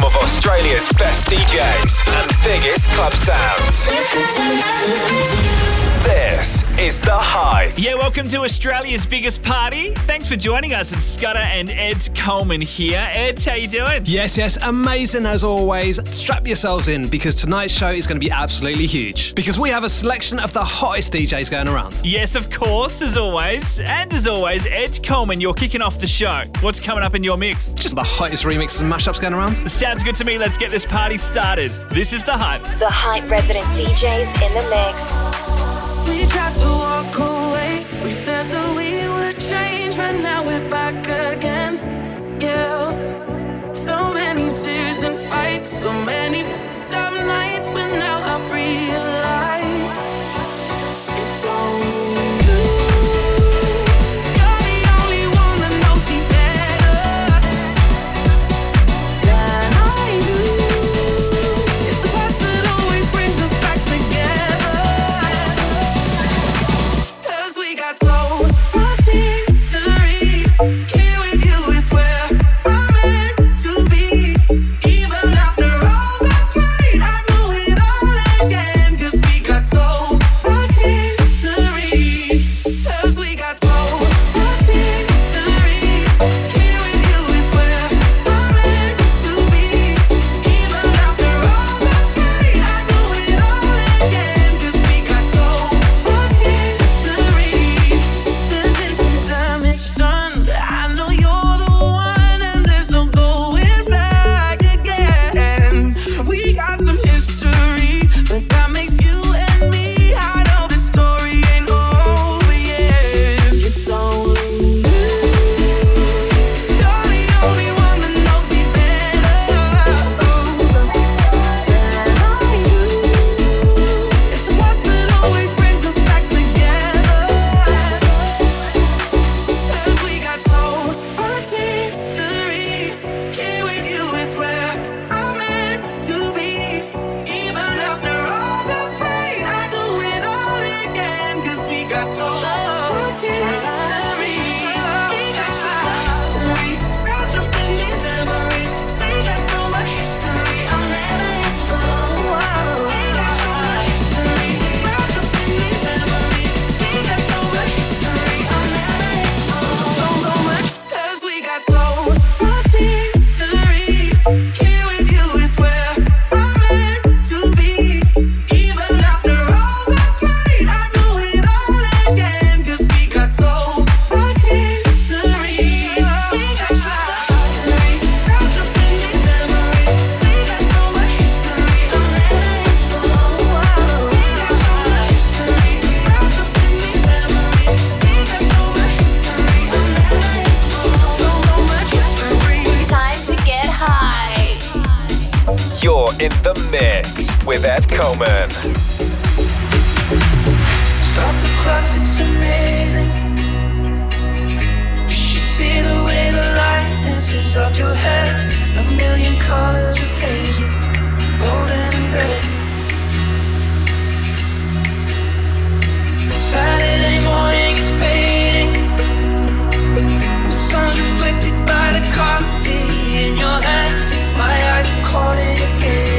Home of Australia's best DJs and biggest club sounds. This is The Hype. Yeah, welcome to Australia's biggest party. Thanks for joining us. It's Scudder and Ed Coleman here. Ed, how you doing? Yes, yes, amazing as always. Strap yourselves in because tonight's show is going to be absolutely huge. Because we have a selection of the hottest DJs going around. Yes, of course, as always. And as always, Ed Coleman, you're kicking off the show. What's coming up in your mix? Just the hottest remixes and mashups going around. Sounds good to me. Let's get this party started. This is The Hype. The Hype resident DJs in the mix. We tried to walk away. We said that we would change, but now we're back again. Yeah. So many tears and fights, so many f***ed nights, but now I've realized Coleman. Stop the clocks, it's amazing. You should see the way the light dances up your head. A million colors of hazel, golden and red. Saturday morning is fading. The sun's reflected by the coffee in your hand. My eyes are caught in your gaze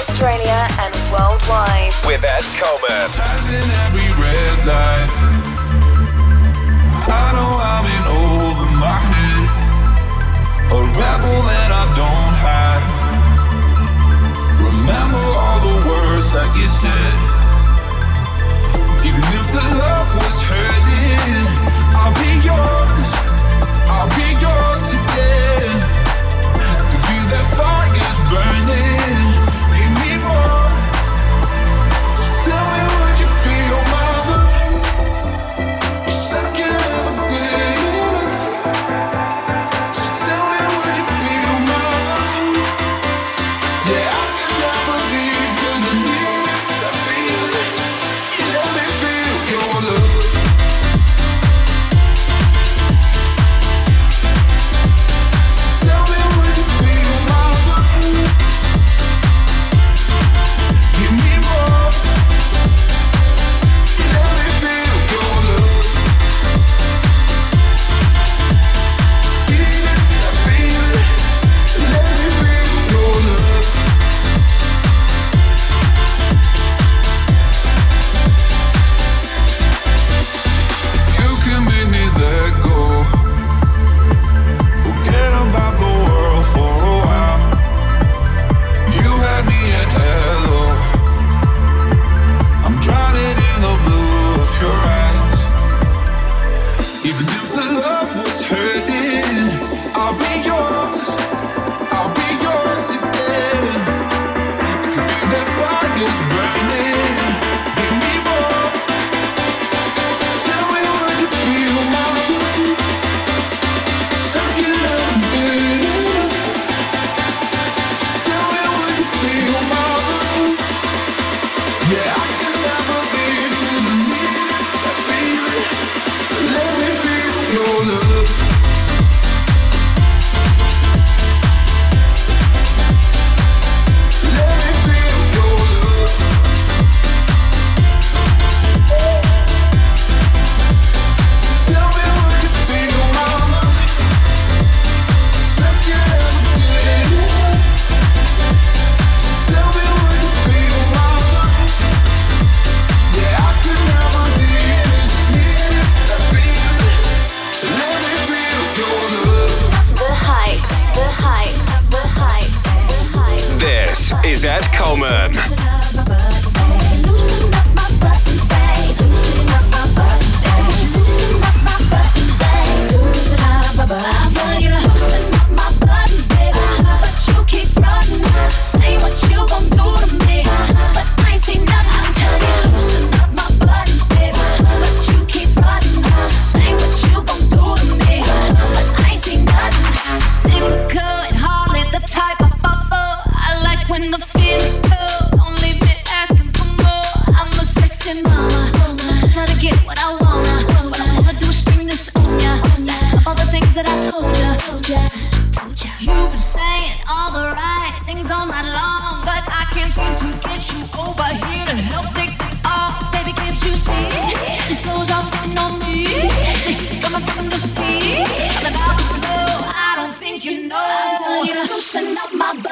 Australia and worldwide with Ed Coleman. Passing every red light. I know I'm in over my head. A rebel that I don't hide. Remember all the words that you said. Even if the love was hurting, I'll be yours. I'll be yours again. I can feel that fire is burning. up my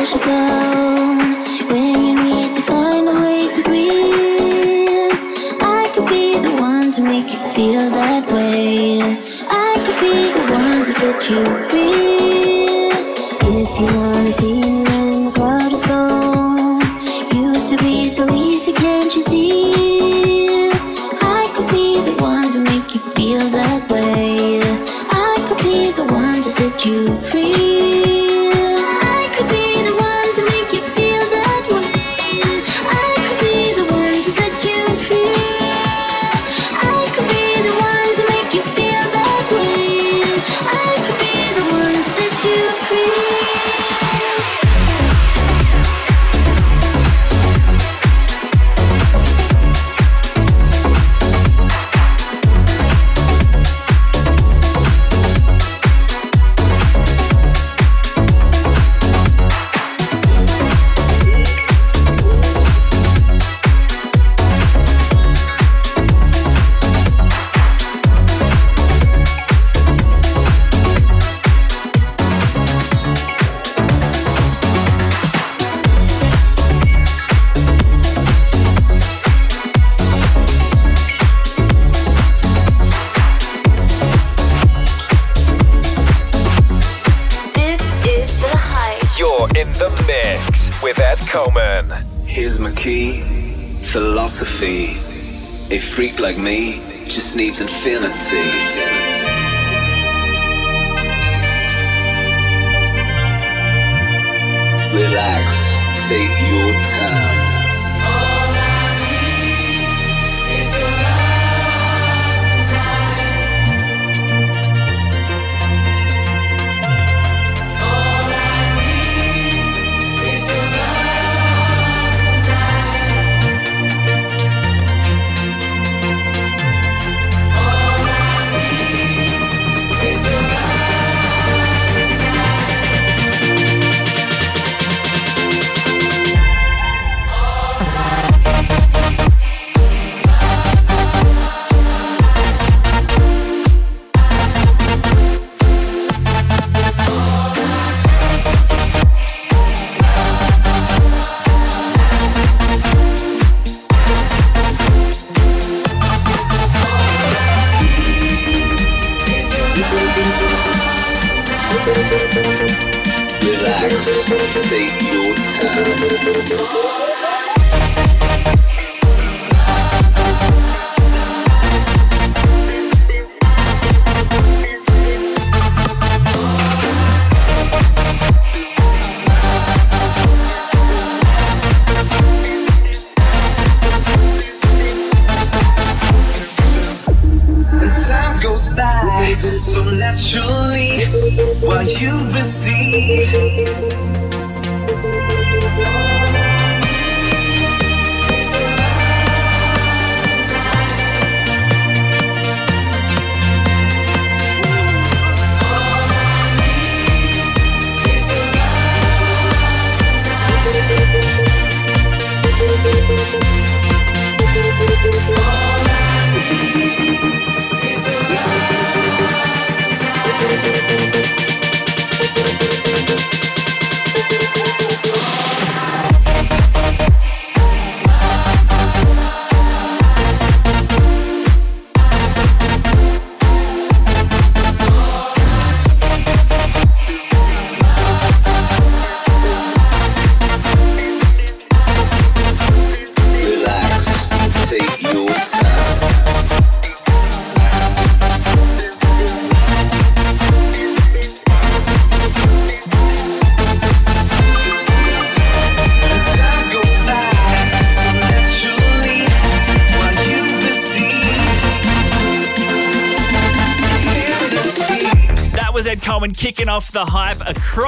you down when you need to find a way to breathe. I could be the one to make you feel that way. I could be the one to set you free. If you wanna see me like me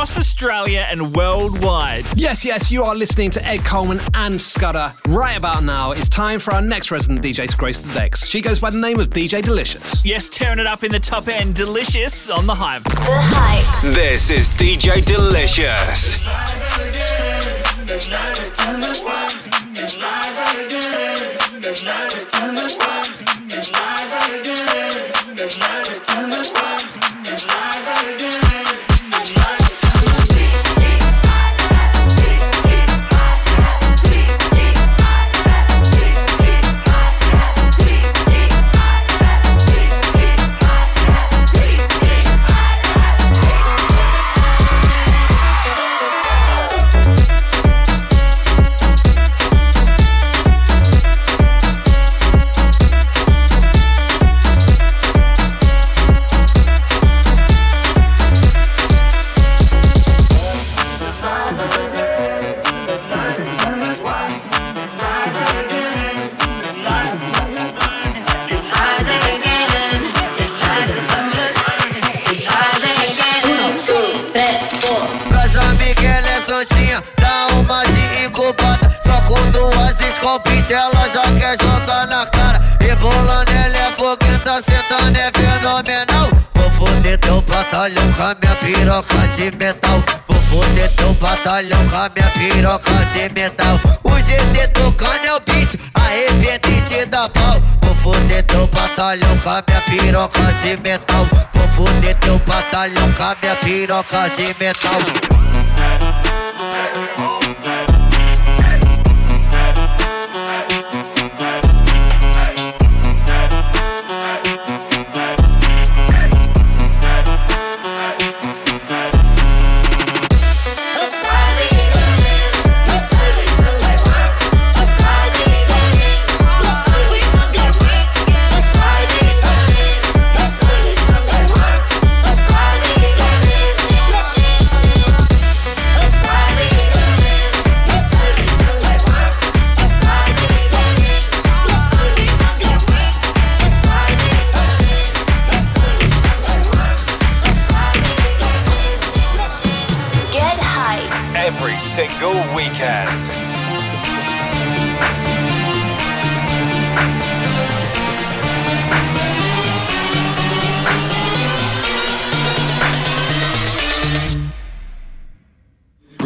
across Australia and worldwide. Yes, yes, you are listening to Ed Coleman and Scudder. Right about now, it's time for our next resident DJ to grace the decks. She goes by the name of DJ Delicious. Yes, tearing it up in the top end. Delicious on the hype. The hype. This is DJ Delicious. piroca de metal.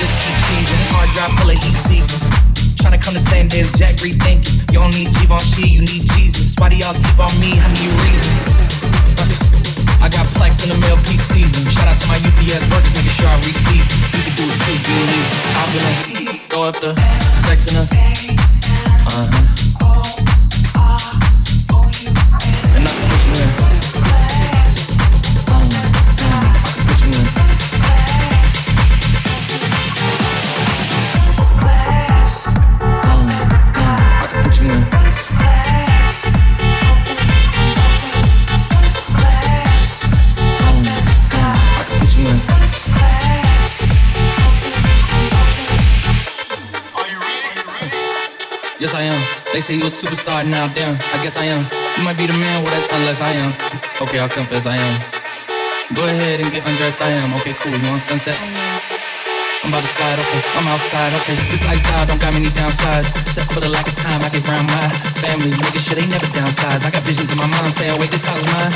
just keep cheesing. Hard drive full of heat seeking. Trying to come the same day as Jack rethinking. You don't need Givenchy, you need Jesus. Why do y'all sleep on me? I need reasons. I got plex in the mail peak season. Shout out to my UPS workers, making sure I receive. You can do it too, be an I'm gonna go up the sex in the. Uh huh. And I can put you in. They say you a superstar now, damn, I guess I am. You might be the man, well, that's unless I am. Okay, I'll confess I am. Go ahead and get undressed, I am. Okay, cool, you want sunset? I'm about to slide, okay, I'm outside, okay. This lifestyle don't got many downsides. Except for the lack of time, I get round my family, Nigga, sure they never downsized. I got visions in my mind saying, wait, this house is mine.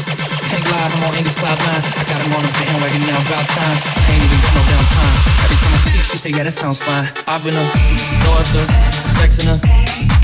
Can't lie, I'm on English cloud nine. I got him on a bandwagon now, about time. I ain't even got no downtime. Every time I speak, she say, yeah, that sounds fine. I've been a daughter, sexing her.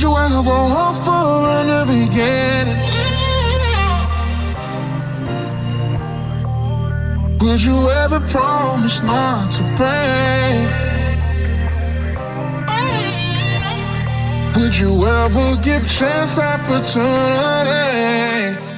Told you I have a hope for in the beginning. Would you ever promise not to break? Would you ever give chance opportunity?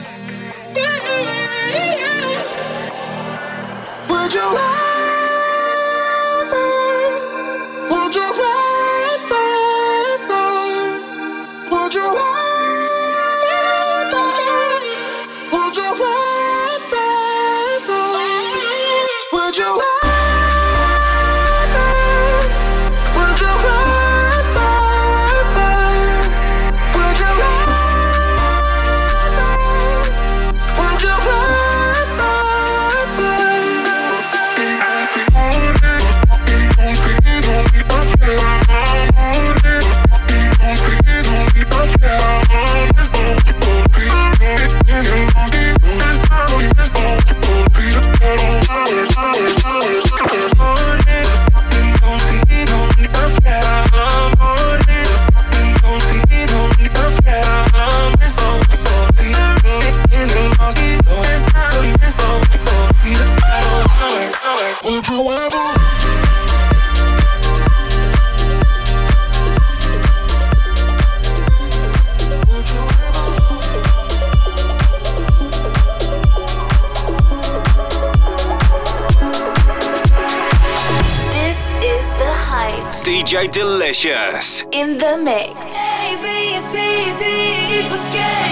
Delicious. In the mix. A, B, C, D,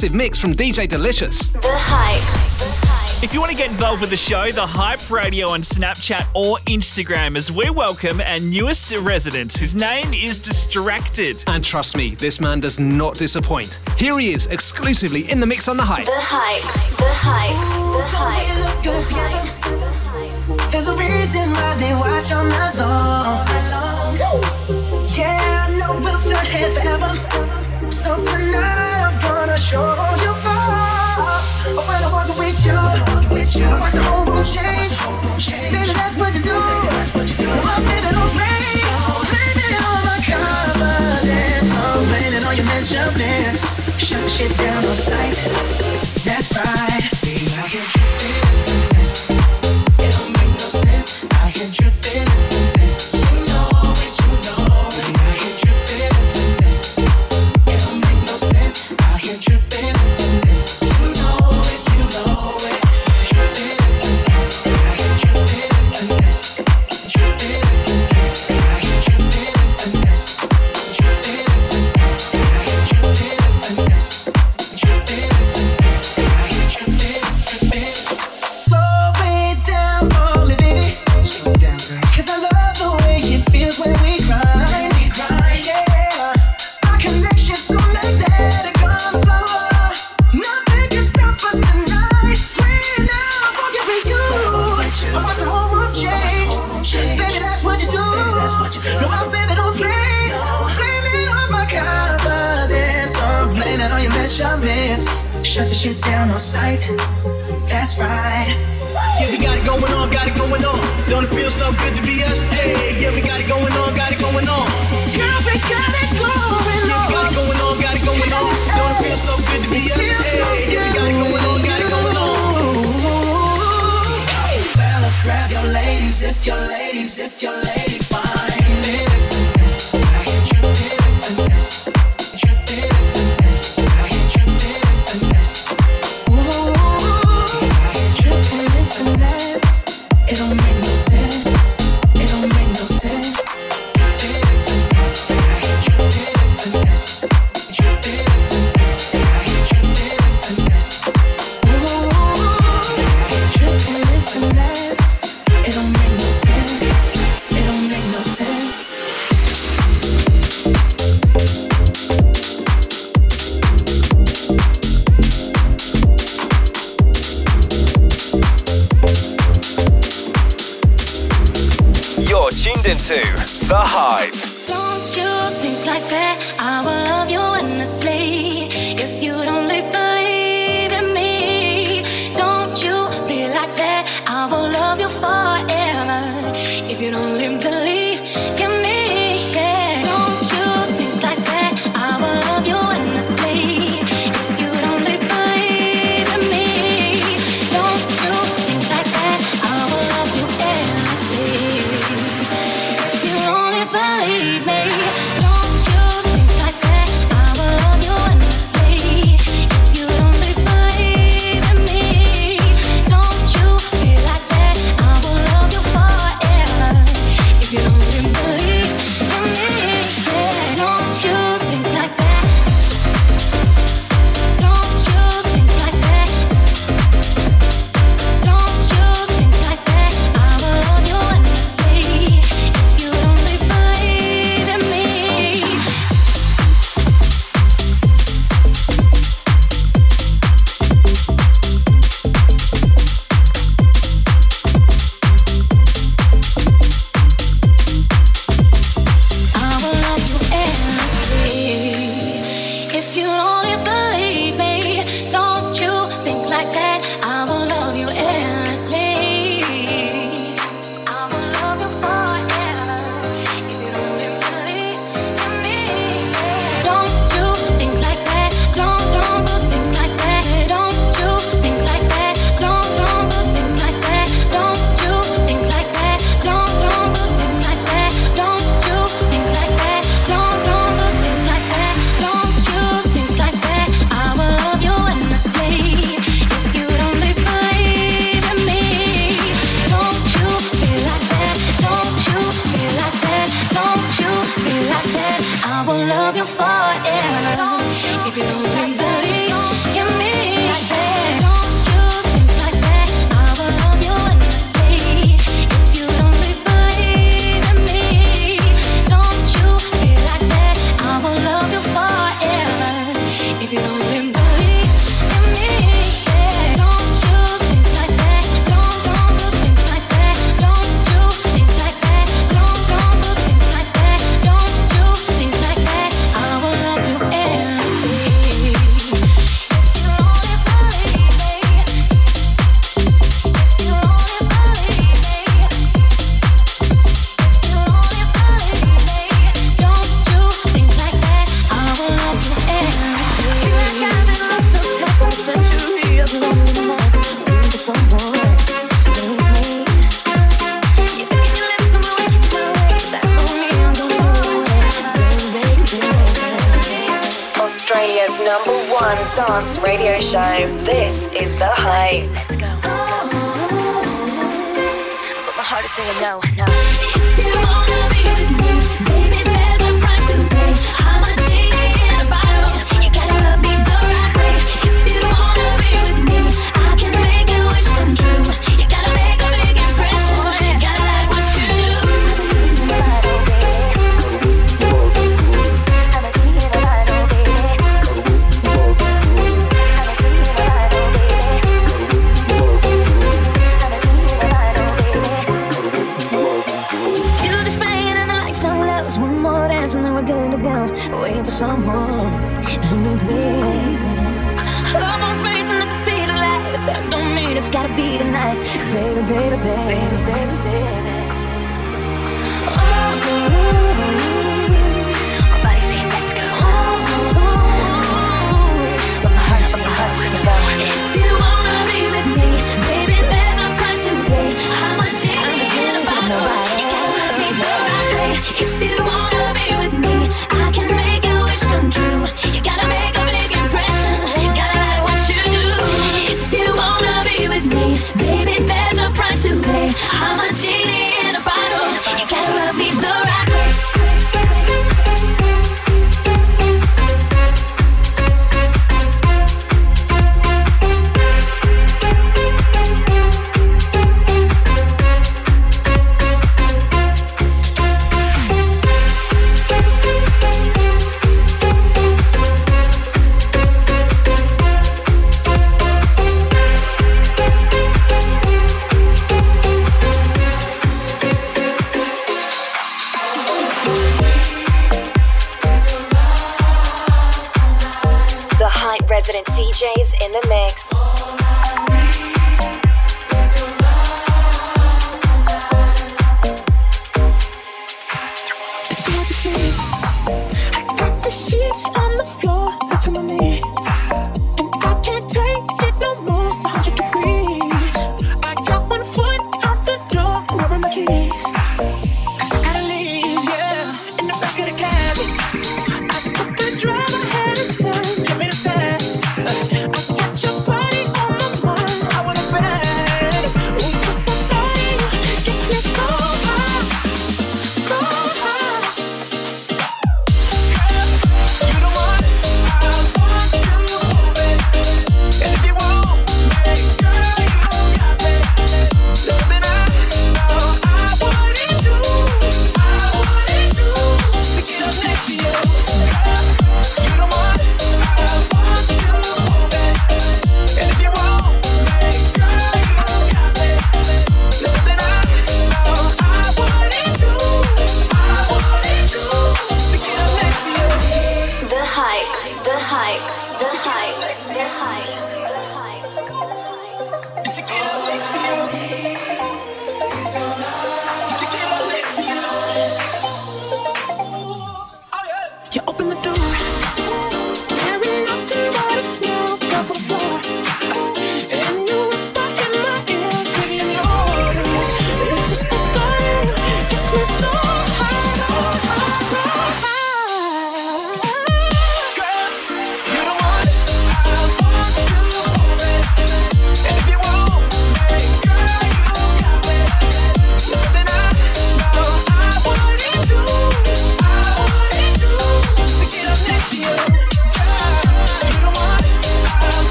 exclusive mix from DJ Delicious. The Hype. If you want to get involved with the show, The Hype Radio on Snapchat or Instagram, as we welcome our newest resident. His name is Distracted. And trust me, this man does not disappoint. Here he is, exclusively in the mix on The Hype. The Hype. The Hype. The Hype. Good together. There's a reason why they watch all night long. Yeah, I know we'll turn heads forever. So tonight I'm gonna show you. Oh, when I walk with you, watch the whole room change. Baby, that's what you do. It on my confidence. It on your measurements. Shut shit down on sight. Good to be us? Hey, yeah, we got it going on, got it going on. Girl, we got it going Yeah, we got it going on, got it going on. Don't it feel so good to be us? Hey, yeah, we got it going on, got it going on. Fellas, grab your ladies if your ladies, if your lady love you forever. If you don't remember. Show. This is the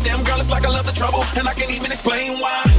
But damn, girl, it's like I love the trouble, and I can't even explain why.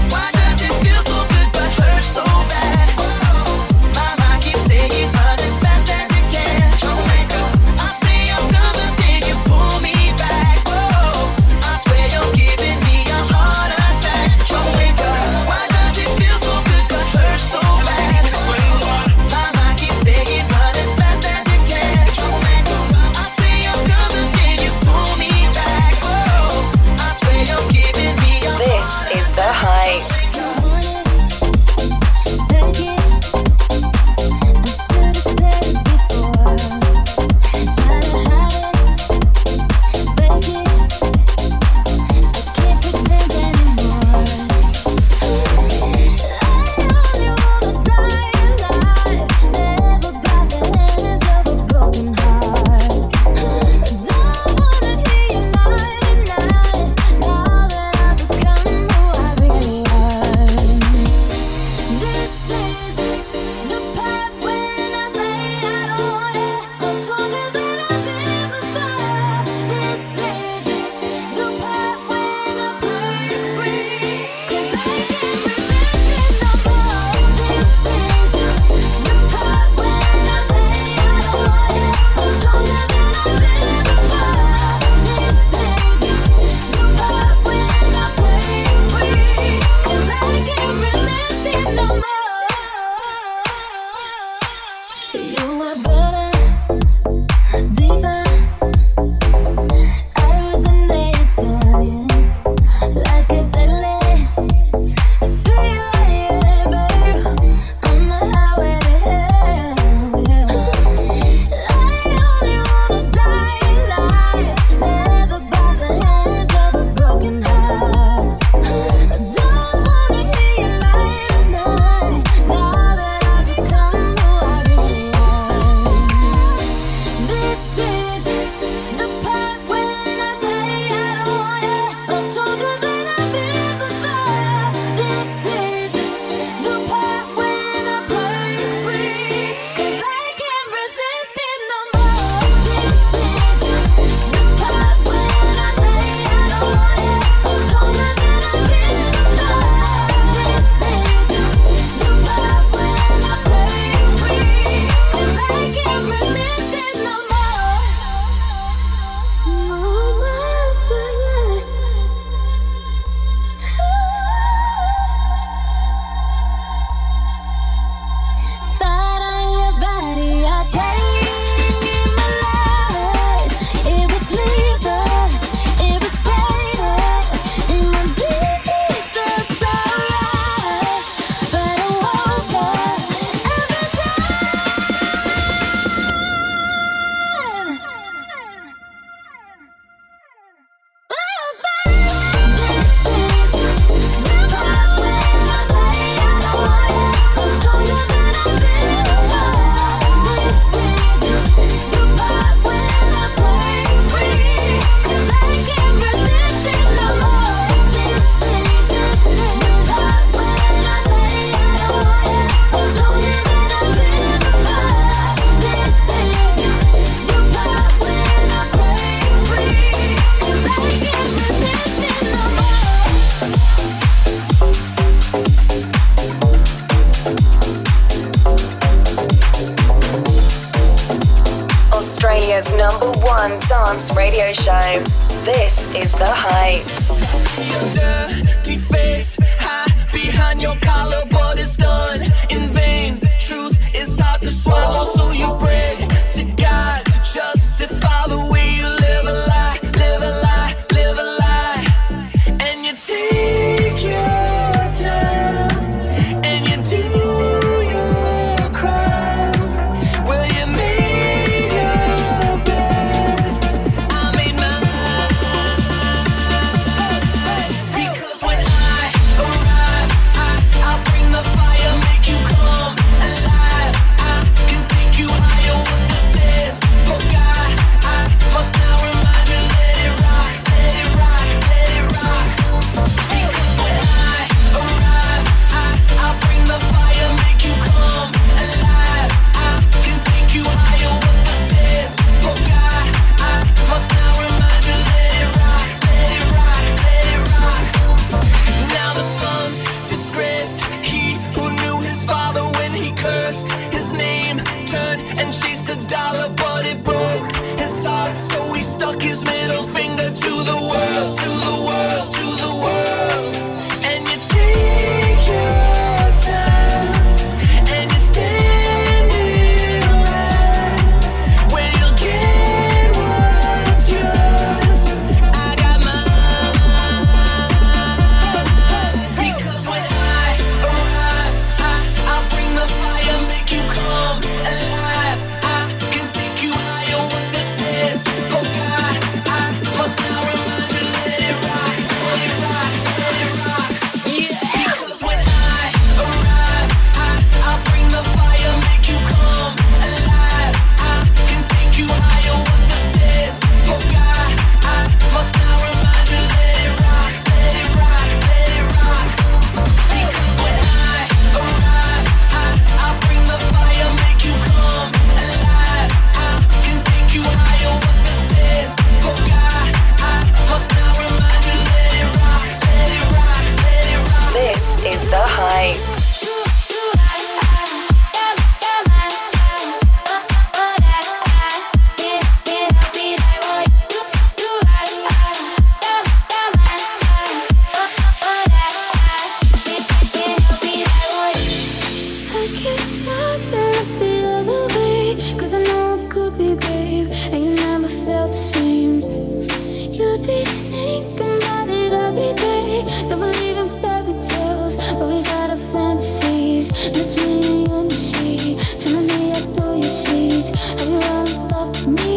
All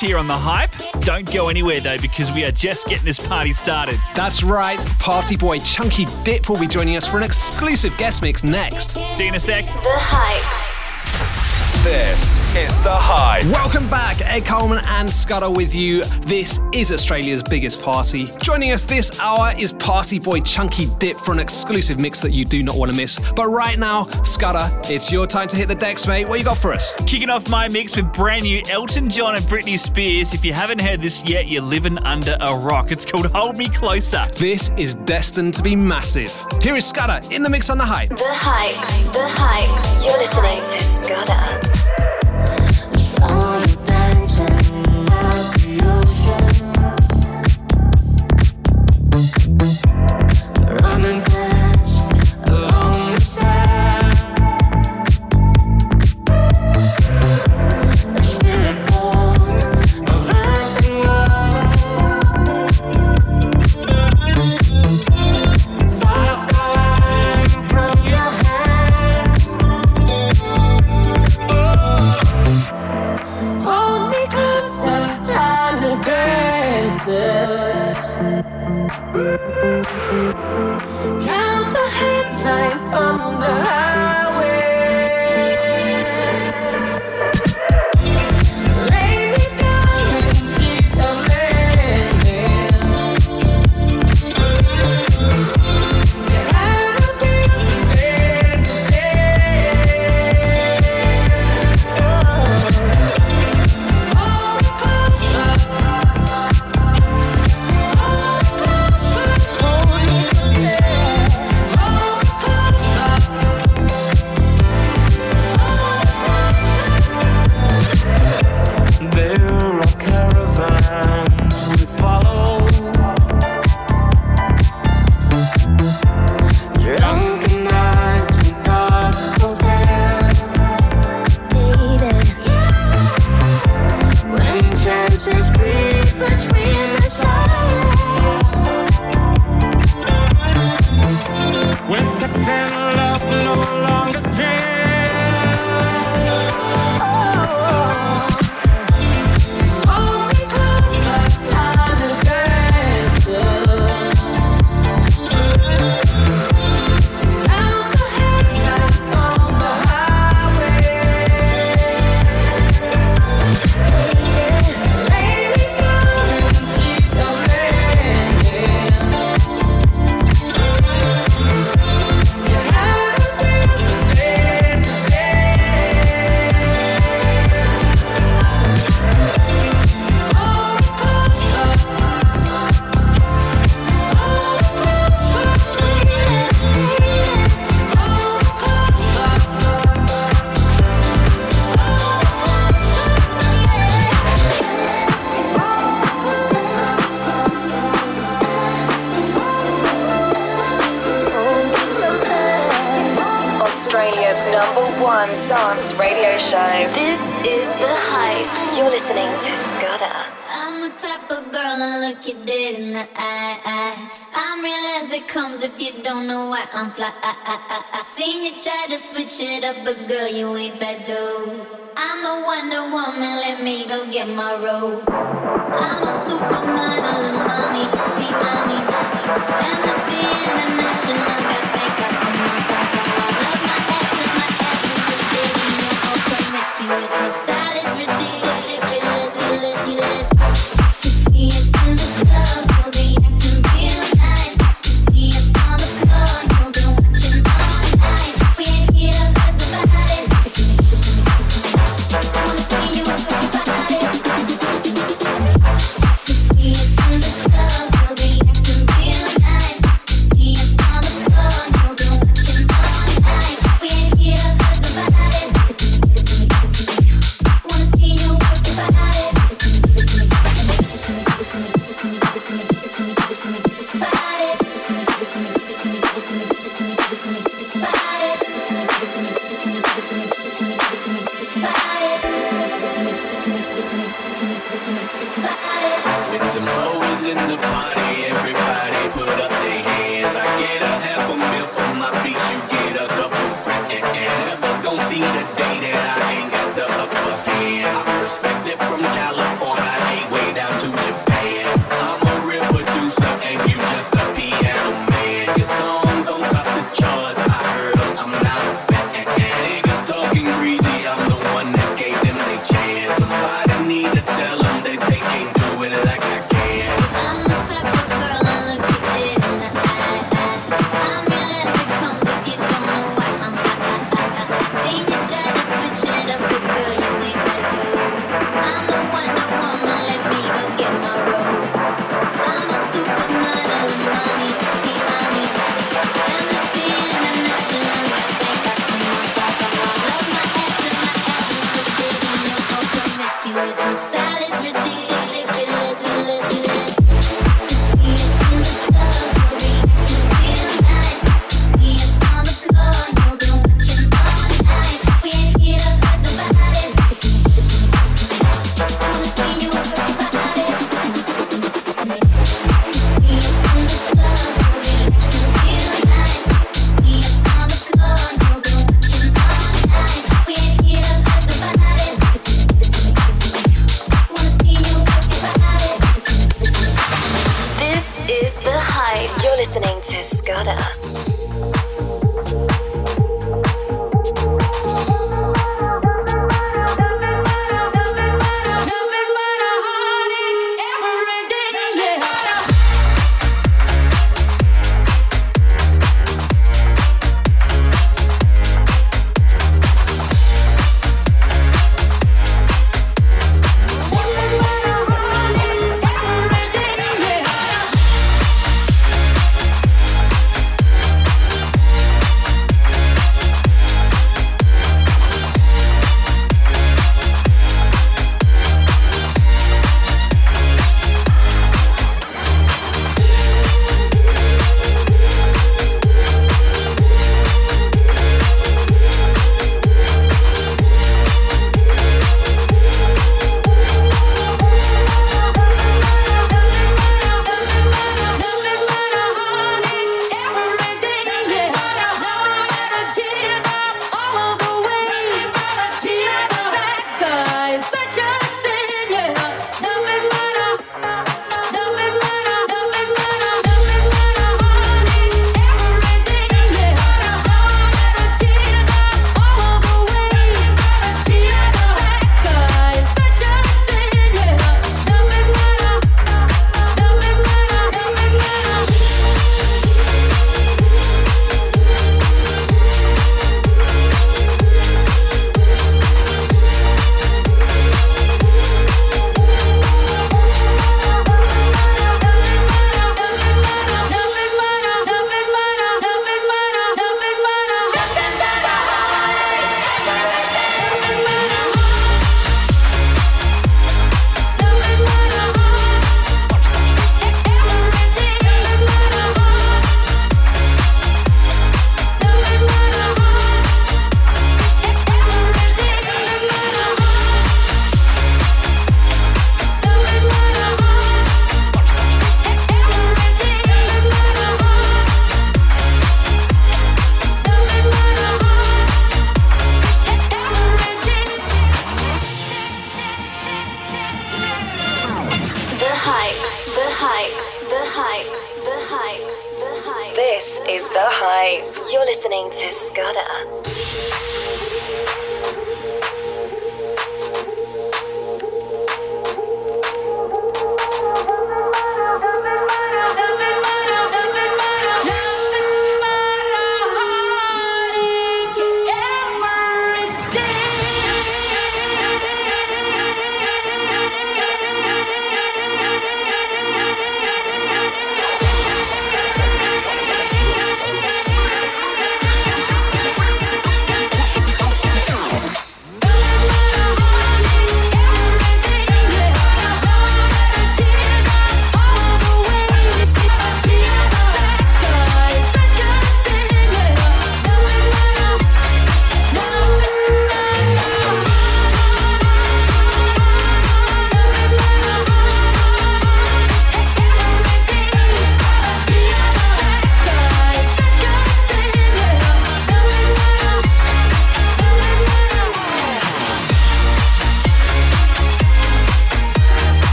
Here on The Hype. Don't go anywhere though, because we are just getting this party started. That's right, party boy Chunky Dip will be joining us for an exclusive guest mix next. See you in a sec. The Hype. This is The Hype. Welcome back. Ed Coleman and Scudder with you. This is Australia's biggest party. Joining us this hour is Party Boy Chunky Dip for an exclusive mix that you do not want to miss. But right now, Scudder, it's your time to hit the decks, mate. What you got for us? Kicking off my mix with brand new Elton John and Britney Spears. If you haven't heard this yet, you're living under a rock. It's called Hold Me Closer. This is destined to be massive. Here is Scudder in the mix on The Hype. The Hype. The Hype. You're listening to Scudder.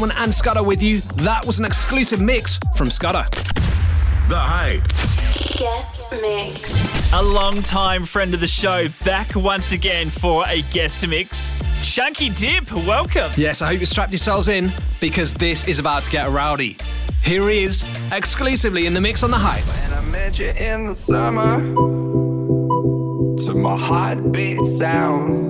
Coleman and Scudder with you. That was an exclusive mix from Scudder. The Hype. Guest Mix. A long time friend of the show back once again for a guest mix. Chunky Dip, welcome. Yes, I hope you strapped yourselves in because this is about to get rowdy. Here he is, exclusively in the mix on the hype. When I met you in the summer, to my heartbeat sound.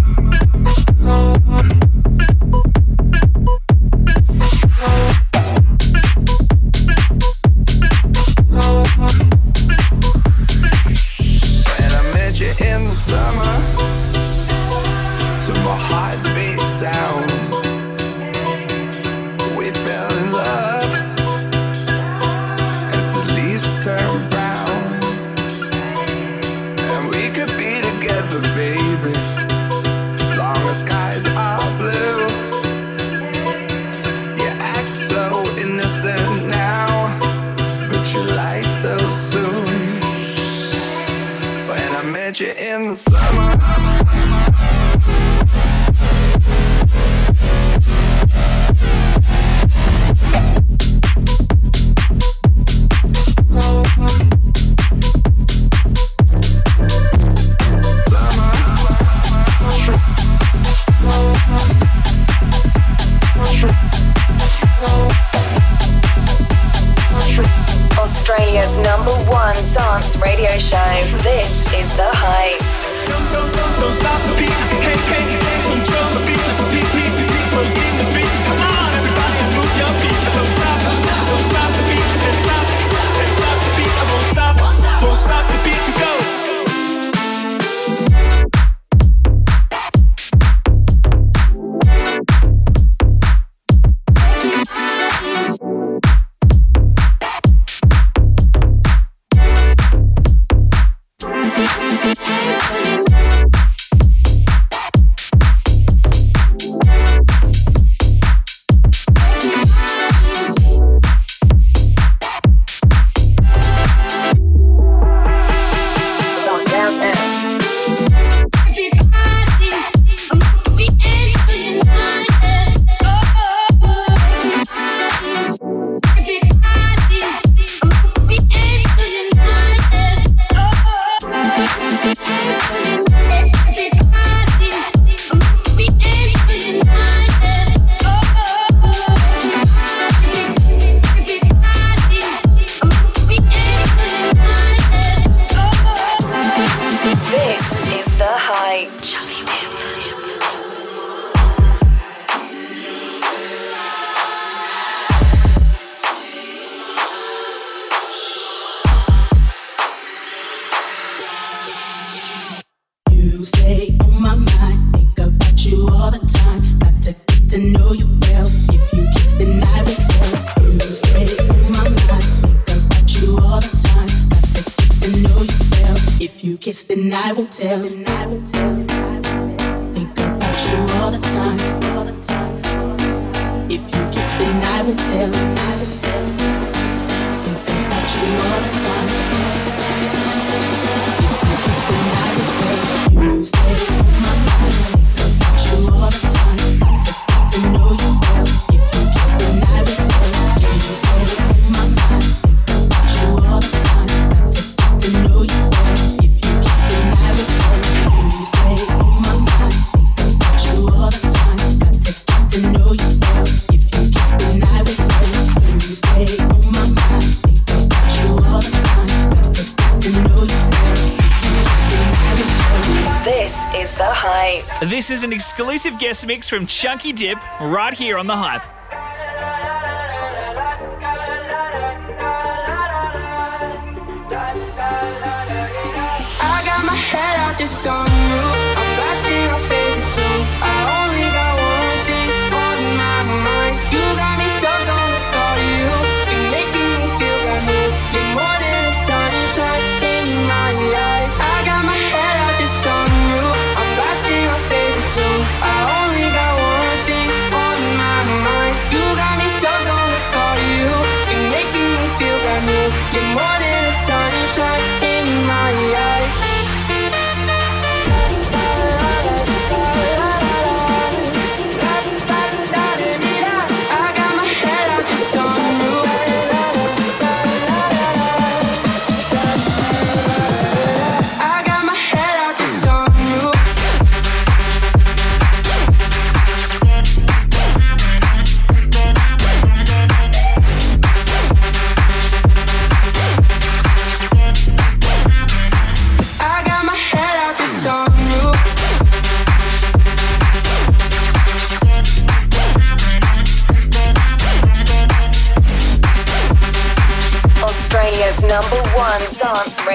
is an exclusive guest mix from Chunky Dip right here on The Hype.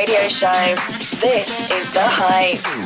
radio show. This is The Hype.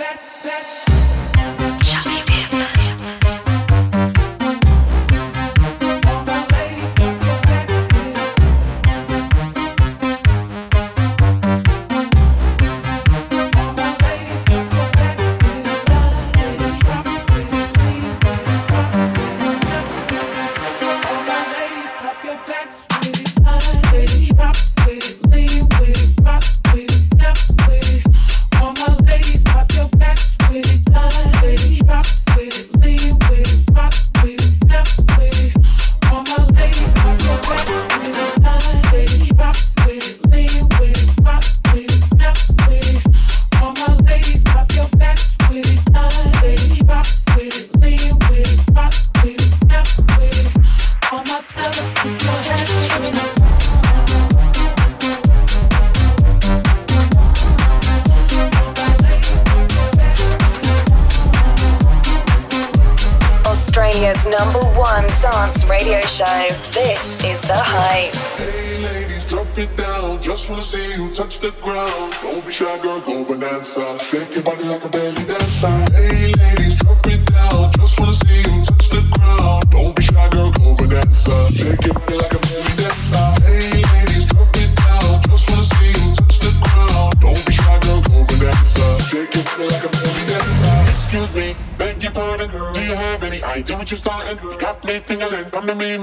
to me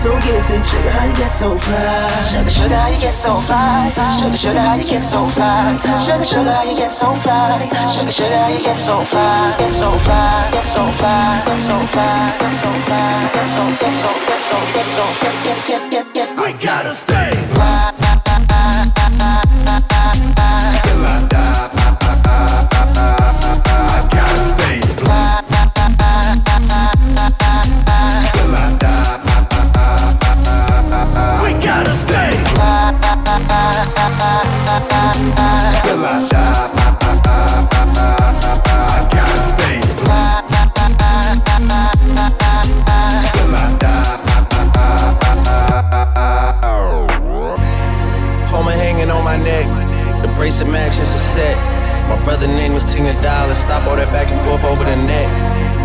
so gifted. Sugar, how you get so fly? Sugar, sugar, how you get so fly? Sugar, sugar, how you get so fly? Sugar, sugar, how you get so fly? Sugar, sugar, how you get so fly? Get so fly, get so fly, get so fly, get so fly, get so, get so, get so, get so, get, get, get, get, get. I gotta stay. Over the net.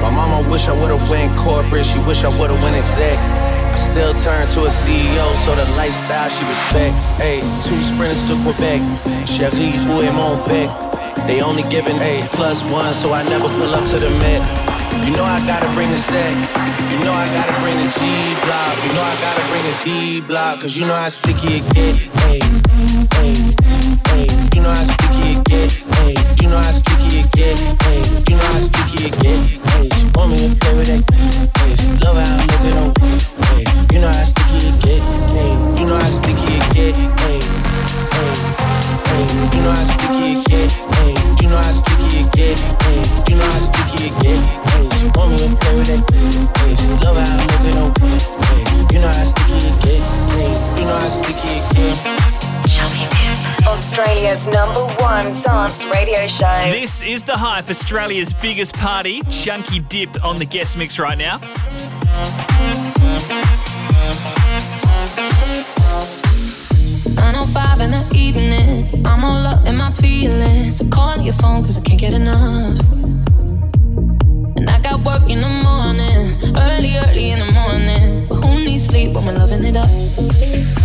My mama wish I would've went corporate, she wish I would've went exec. I still turn to a CEO, so the lifestyle she respect. Hey, two sprinters to Quebec, Cherie, où est mon bec? They only giving A plus one, so I never pull up to the Met. You know I gotta bring the set. You know I gotta bring the G block. You know I gotta bring the D block, cause you know how sticky it get. Hey, hey, hey. You know how sticky it get. Hey, you know how sticky it Hey, you know how sticky it get. Want me to play with love how looking on. Hey, you know how sticky it get. You know how sticky it get. You know how sticky it get. You know how sticky it get. You want me to play with love how looking on. Hey, you know how sticky it get. You know how sticky it get. Australia's number one dance radio show. This is The Hype, Australia's biggest party. Chunky Dip on the guest mix right now. Nine oh five in the evening. I'm all up in my feelings. So call your phone cause I can't get enough. And I got work in the morning. Early, early in the morning. But who needs sleep when we're loving it up?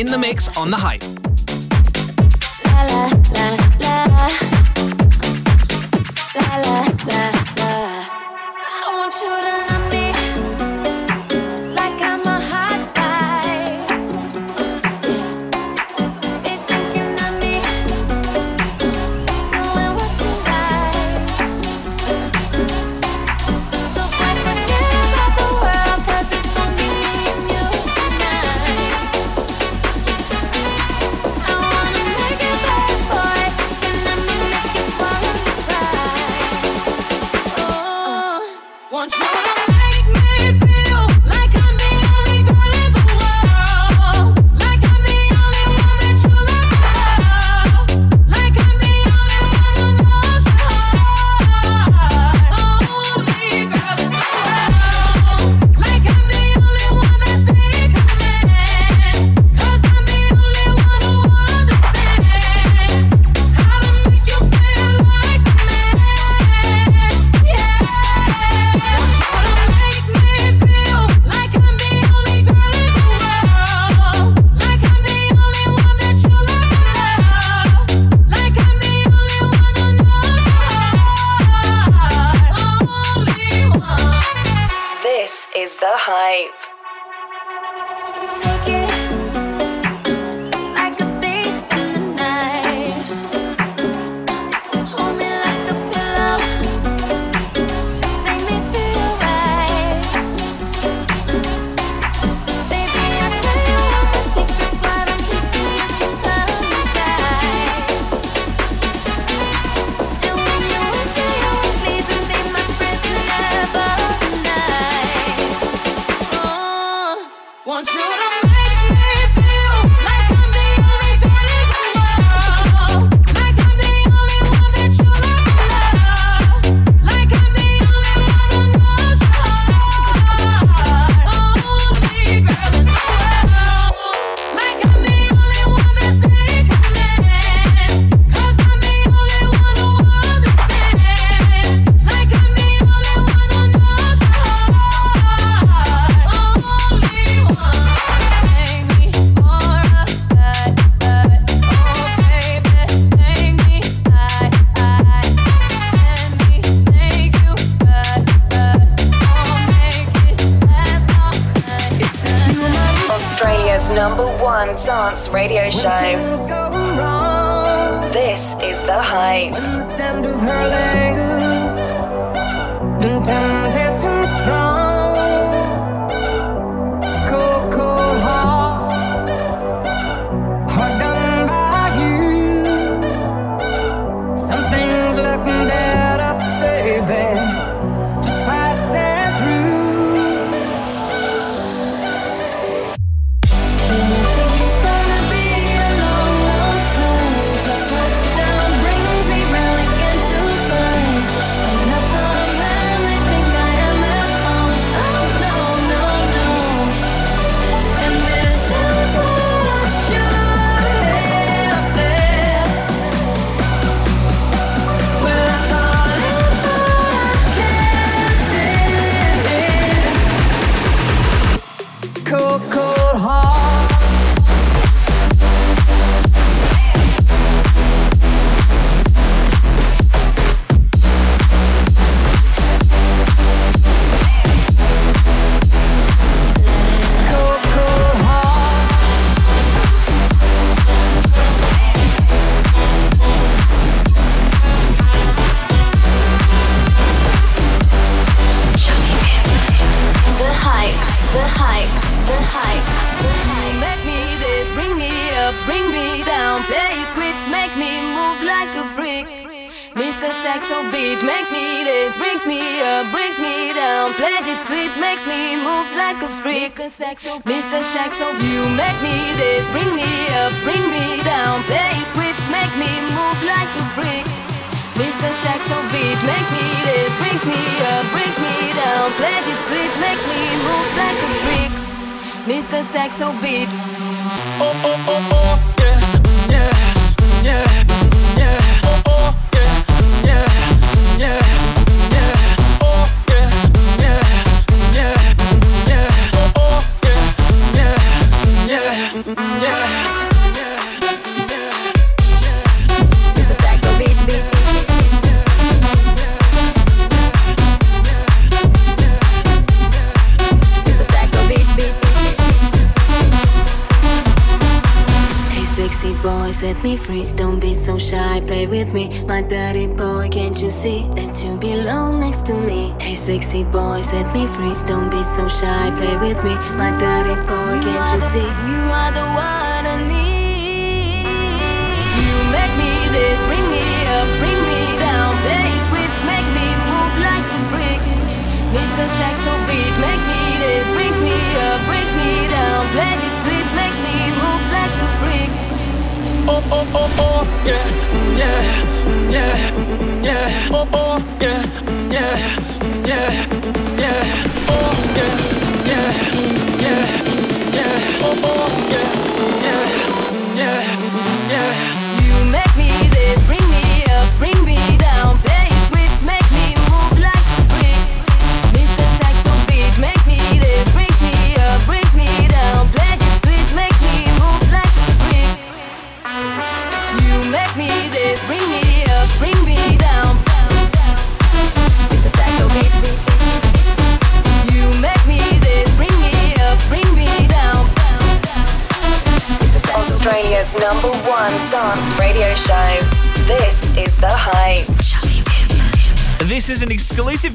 in the mix on the hype.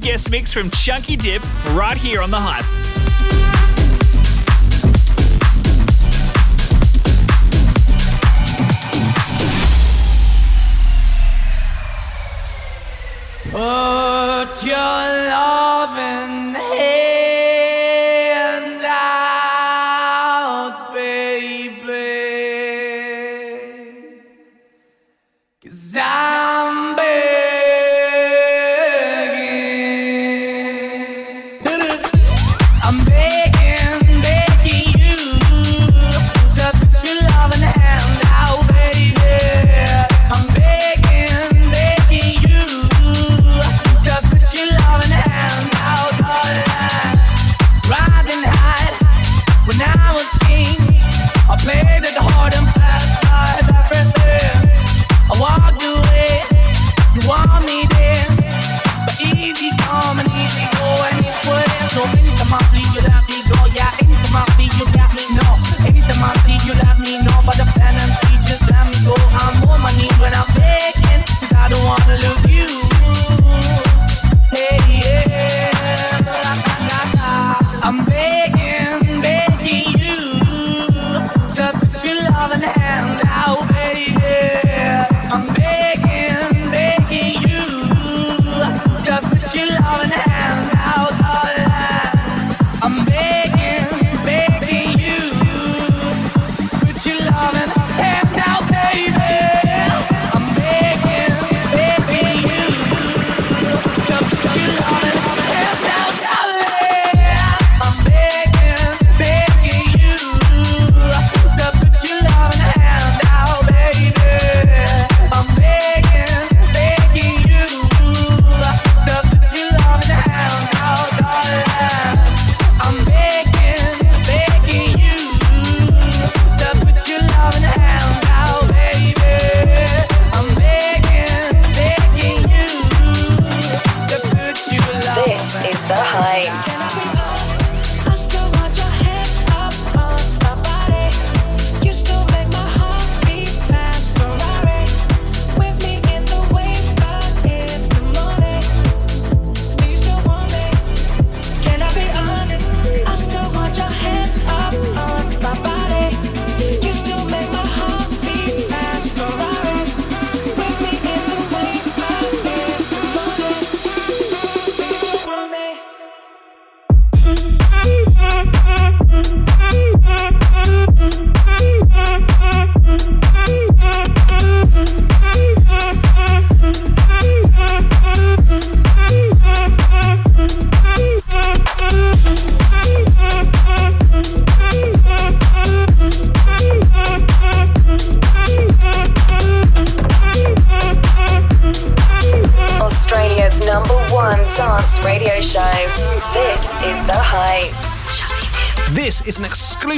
guest mix from Chunky Dip right here on The Hype.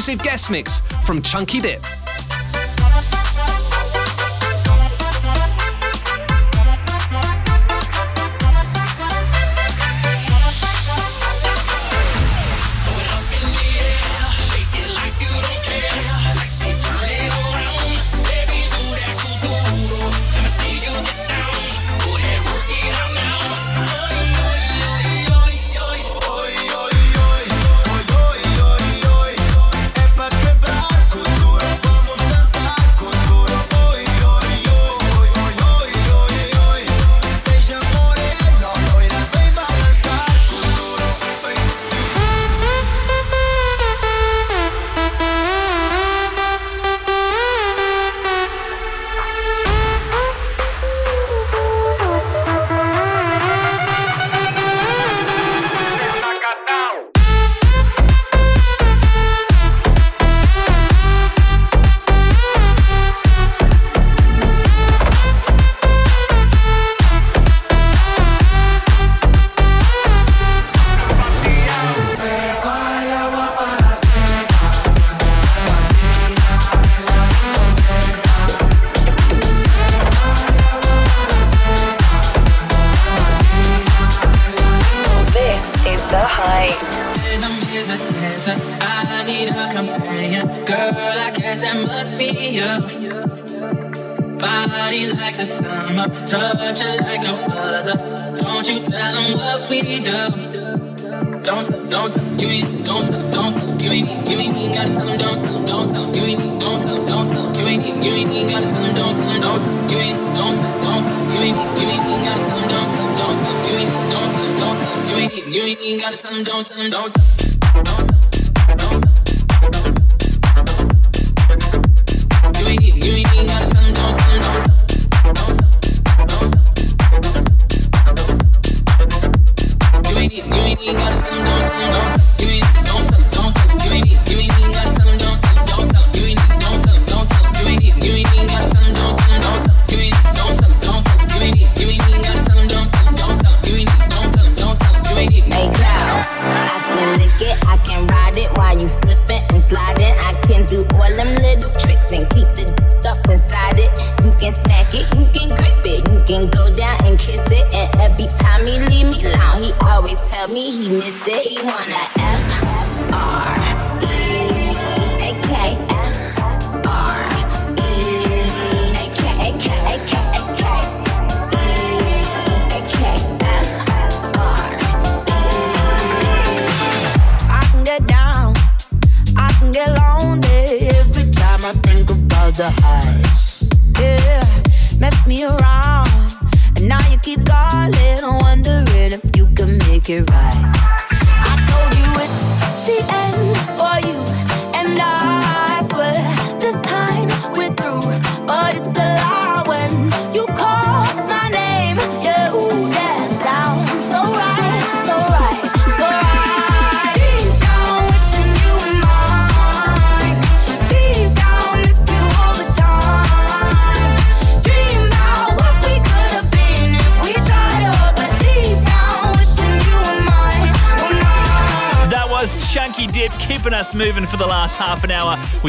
exclusive guest mix from Chunky Dip.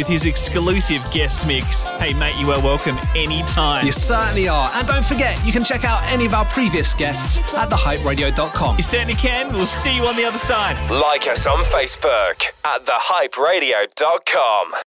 with his exclusive guest mix. Hey, mate, you are welcome anytime. You certainly are. And don't forget, you can check out any of our previous guests at thehyperadio.com. You certainly can. We'll see you on the other side. Like us on Facebook at thehyperadio.com.